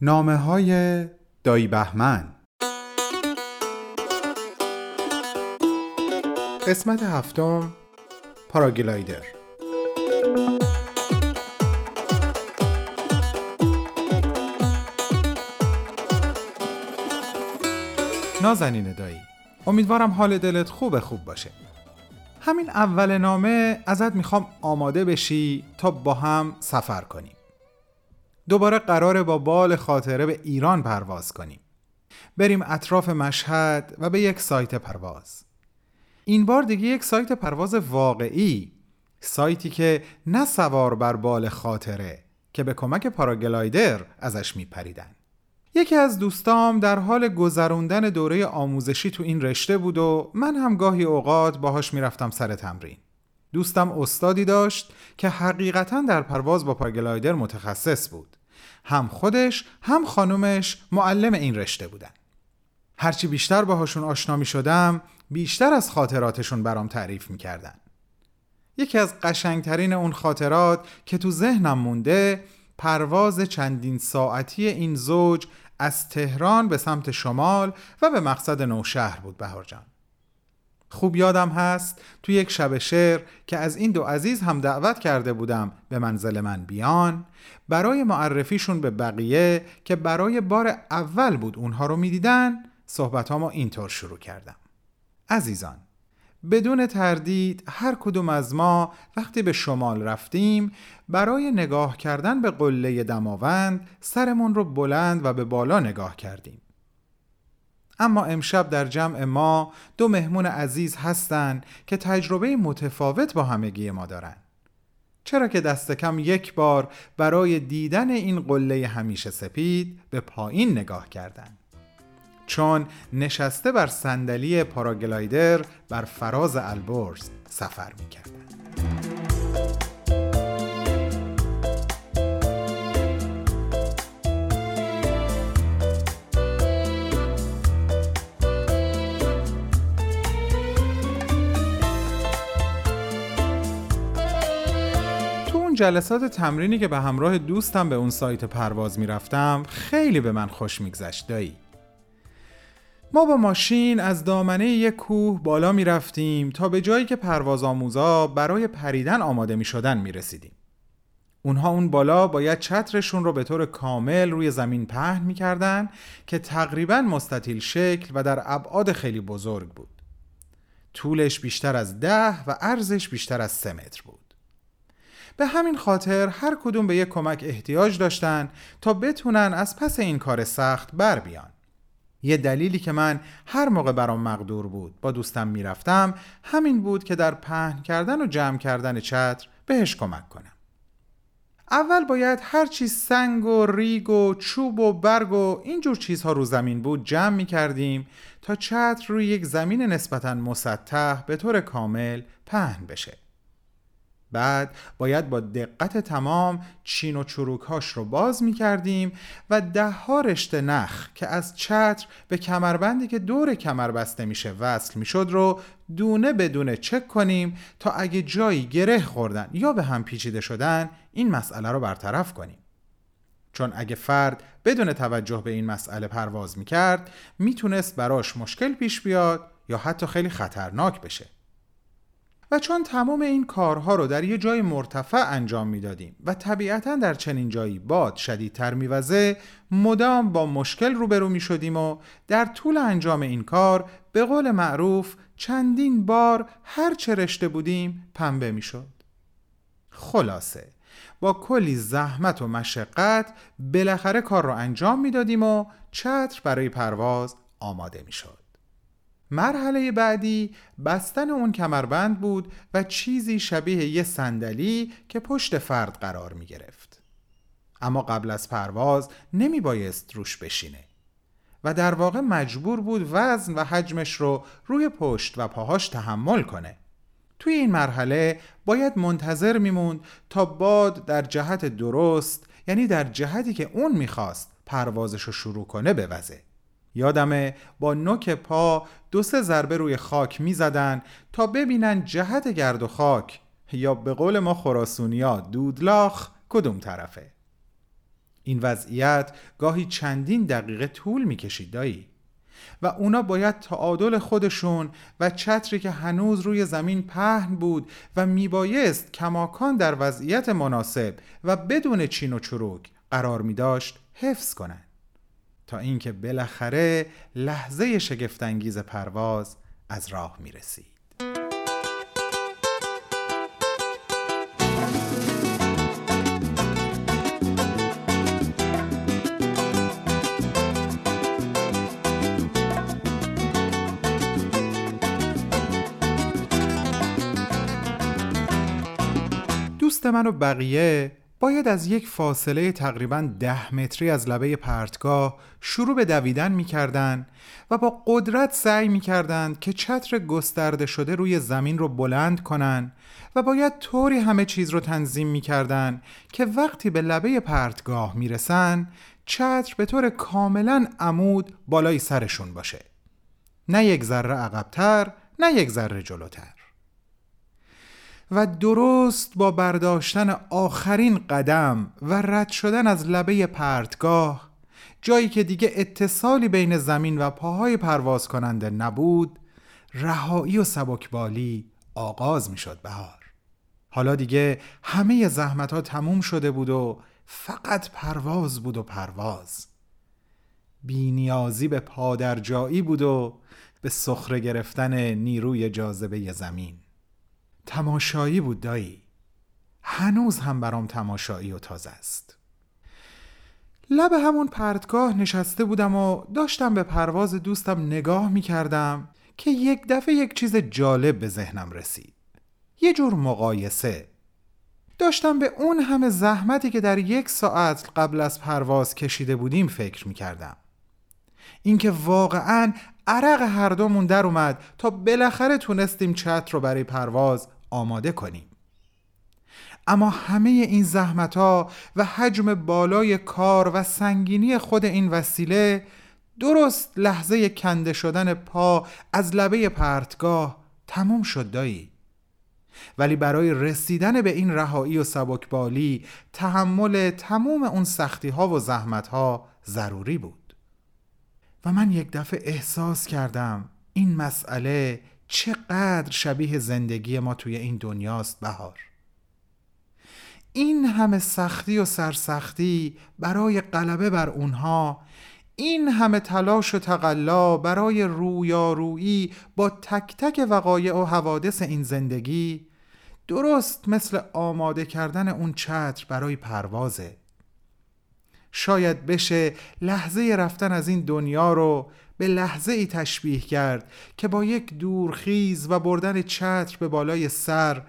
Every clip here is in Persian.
نامه های دایی بهمن. قسمت هفتم پاراگلایدر. نازنین دایی امیدوارم حال دلت خوب خوب باشه. همین اول نامه ازت می‌خوام آماده بشی تا با هم سفر کنیم. دوباره قراره با بال خاطره به ایران پرواز کنیم. بریم اطراف مشهد و به یک سایت پرواز. این بار دیگه یک سایت پرواز واقعی. سایتی که نه سوار بر بال خاطره که به کمک پاراگلایدر ازش میپریدن. یکی از دوستام در حال گذروندن دوره آموزشی تو این رشته بود و من هم گاهی اوقات باهاش می‌رفتم سر تمرین. دوستم استادی داشت که حقیقتا در پرواز با پاراگلایدر متخصص بود. هم خودش هم خانومش معلم این رشته بودن. هرچی بیشتر باهاشون آشنا می شدم بیشتر از خاطراتشون برام تعریف می‌کردن. یکی از قشنگترین اون خاطرات که تو ذهنم مونده پرواز چندین ساعتی این زوج از تهران به سمت شمال و به مقصد نوشهر بود بهار جان خوب یادم هست. تو یک شب شعر که از این دو عزیز هم دعوت کرده بودم به منزل من بیان. برای معرفیشون به بقیه که برای بار اول بود اونها رو می‌دیدن صحبت ما اینطور شروع کردم. عزیزان بدون تردید هر کدوم از ما وقتی به شمال رفتیم برای نگاه کردن به قله دماوند سرمون رو بلند و به بالا نگاه کردیم. اما امشب در جمع ما دو مهمون عزیز هستند که تجربه متفاوت با همگی ما دارن چرا که دست کم یک بار برای دیدن این قله همیشه سپید به پایین نگاه کردند. چون نشسته بر صندلی پاراگلایدر بر فراز البرز سفر می‌کردن جلسات تمرینی که به همراه دوستم به اون سایت پرواز می‌رفتم خیلی به من خوش میگذشت دایی ما با ماشین از دامنه یک کوه بالا می رفتیم تا به جایی که پرواز آموزا برای پریدن آماده می شدن. اونها اون بالا باید چترشون رو به طور کامل روی زمین پهن می کردن که تقریبا مستطیل شکل و در ابعاد خیلی بزرگ بود. طولش بیشتر از ده و عرضش بیشتر از سه متر بود. به همین خاطر هر کدوم به یک کمک احتیاج داشتن تا بتونن از پس این کار سخت بر بیان. یه دلیلی که من هر موقع برام مقدور بود با دوستم می‌رفتم همین بود که در پهن کردن و جمع کردن چتر بهش کمک کنم اول باید هر چیز سنگ و ریگ و چوب و برگ و اینجور چیزها رو زمین بود جمع می کردیم تا چتر روی یک زمین نسبتا مسطح به طور کامل پهن بشه بعد باید با دقت تمام چین و چروکهاش رو باز می کردیم و ده ها رشته نخ که از چتر به کمربندی که دور کمر بسته میشه وصل می‌شد رو دونه بدونه چک کنیم تا اگه جایی گره خوردن یا به هم پیچیده شدن این مسئله رو برطرف کنیم. چون اگه فرد بدون توجه به این مسئله پرواز می‌کرد می‌تونست براش مشکل پیش بیاد یا حتی خیلی خطرناک بشه. و چون تمام این کارها رو در یه جای مرتفع انجام می‌دادیم و طبیعتا در چنین جایی باد شدیدتر میوزه مدام با مشکل روبرو می شدیم و در طول انجام این کار به قول معروف چندین بار هر چه رشته بودیم پنبه می شد. خلاصه با کلی زحمت و مشقت بالاخره کار رو انجام می‌دادیم و چتر برای پرواز آماده می شد. مرحله بعدی بستن اون کمربند بود و چیزی شبیه یه صندلی که پشت فرد قرار می گرفت. اما قبل از پرواز نمی بایست روش بشینه و در واقع مجبور بود وزن و حجمش رو روی پشت و پاهاش تحمل کنه. توی این مرحله باید منتظر میموند تا باد در جهت درست یعنی در جهتی که اون می‌خواست پروازش رو شروع کنه بوزه. یادمه با نوک پا دو سه ضربه روی خاک می زدن تا ببینن جهت گرد و خاک. یا به قول ما خراسونیا دودلاخ کدوم طرفه. این وضعیت گاهی چندین دقیقه طول می‌کشید دایی. و اونا باید تعادل خودشون و چتری که هنوز روی زمین پهن بود و میبایست کماکان در وضعیت مناسب و بدون چین و چروک قرار می داشت حفظ کنند. تا اینکه بالاخره لحظه شگفتانگیز پرواز از راه می رسید. دوست من و بقیه باید از یک فاصله تقریبا ده متری از لبه پرتگاه شروع به دویدن می‌کردن و با قدرت سعی می‌کردند که چتر گسترده شده روی زمین رو بلند کنن و باید طوری همه چیز رو تنظیم می‌کردن که وقتی به لبه پرتگاه می‌رسن چتر به طور کاملا عمود بالای سرشون باشه. نه یک ذره عقبتر نه یک ذره جلوتر. و درست با برداشتن آخرین قدم و رد شدن از لبه پرتگاه جایی که دیگه اتصالی بین زمین و پاهای پرواز کننده نبود رهایی و سبکبالی آغاز می شد بهار. حالا دیگه همه زحمت ها تموم شده بود و فقط پرواز بود و پرواز. بینیازی به پادرجایی بود و به سخره گرفتن نیروی جاذبه زمین. تماشایی بود دایی. هنوز هم برام تماشایی و تازه است. لب همون پرتگاه نشسته بودم و داشتم به پرواز دوستم نگاه می کردم که یک دفعه یک چیز جالب به ذهنم رسید. یه جور مقایسه. داشتم به اون همه زحمتی که در یک ساعت قبل از پرواز کشیده بودیم فکر می کردم اینکه واقعا عرق هر دومون در اومد تا بالاخره تونستیم چتر رو برای پرواز آماده کنیم. اما همه این زحمت ها و حجم بالای کار و سنگینی خود این وسیله درست لحظه کنده شدن پا از لبه پرتگاه تموم شد دایی. ولی برای رسیدن به این رهایی و سبکبالی تحمل تموم اون سختی ها و زحمت ها ضروری بود. و من یک دفعه احساس کردم این مسئله چقدر شبیه زندگی ما توی این دنیاست بهار. این همه سختی و سرسختی برای غلبه بر اونها این همه تلاش و تقلا برای رویارویی با تک تک وقایع و حوادث این زندگی درست مثل آماده کردن اون چتر برای پروازه. شاید بشه لحظه رفتن از این دنیا رو به لحظه ای تشبیه کرد که با یک دورخیز و بردن چتر به بالای سر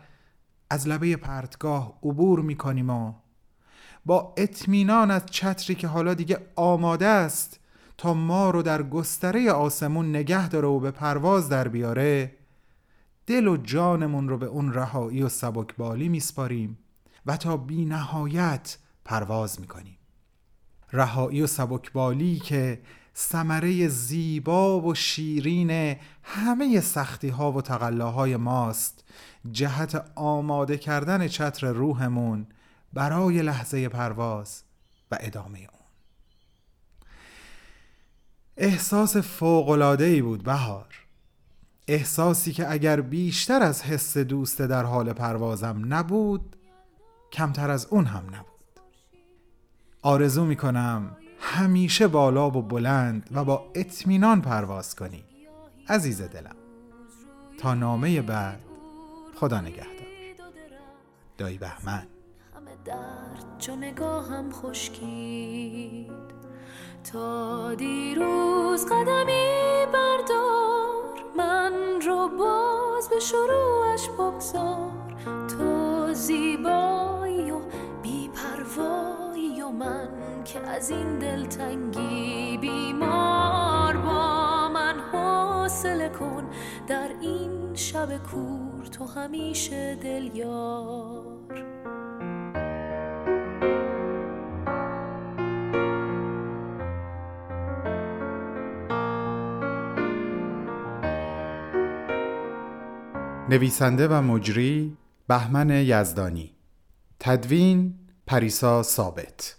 از لبه پرتگاه عبور می‌کنیم و با اطمینان از چتری که حالا دیگه آماده است تا ما رو در گستره آسمون نگه داره و به پرواز در بیاره دل و جانمون رو به اون رهایی و سبکبالی میسپاریم و تا بی نهایت پرواز می‌کنیم. رهایی و سبکبالی که ثمره زیبا و شیرین همه سختی ها و تقلاهای ماست. جهت آماده کردن چتر روحمون برای لحظه پرواز و ادامه اون. احساس ای بود بهار. احساسی که اگر بیشتر از حس دوست در حال پروازم نبود کمتر از اون هم نبود. آرزو می‌کنم همیشه بالا و بلند و با اطمینان پرواز کنی. عزیز دلم. تا نامه بعد خدا نگهدار. دایی بهمن. همه درد چو نگاهم خشکید. تا دیروز قدمی بردار من رو باز به شروعش بگذار. تو و من که از این دلتنگی بیمار با من حاصل کن. در این شب کور تو همیشه دل یار نویسنده و مجری بهمن یزدانی. تدوین پریسا ثابت.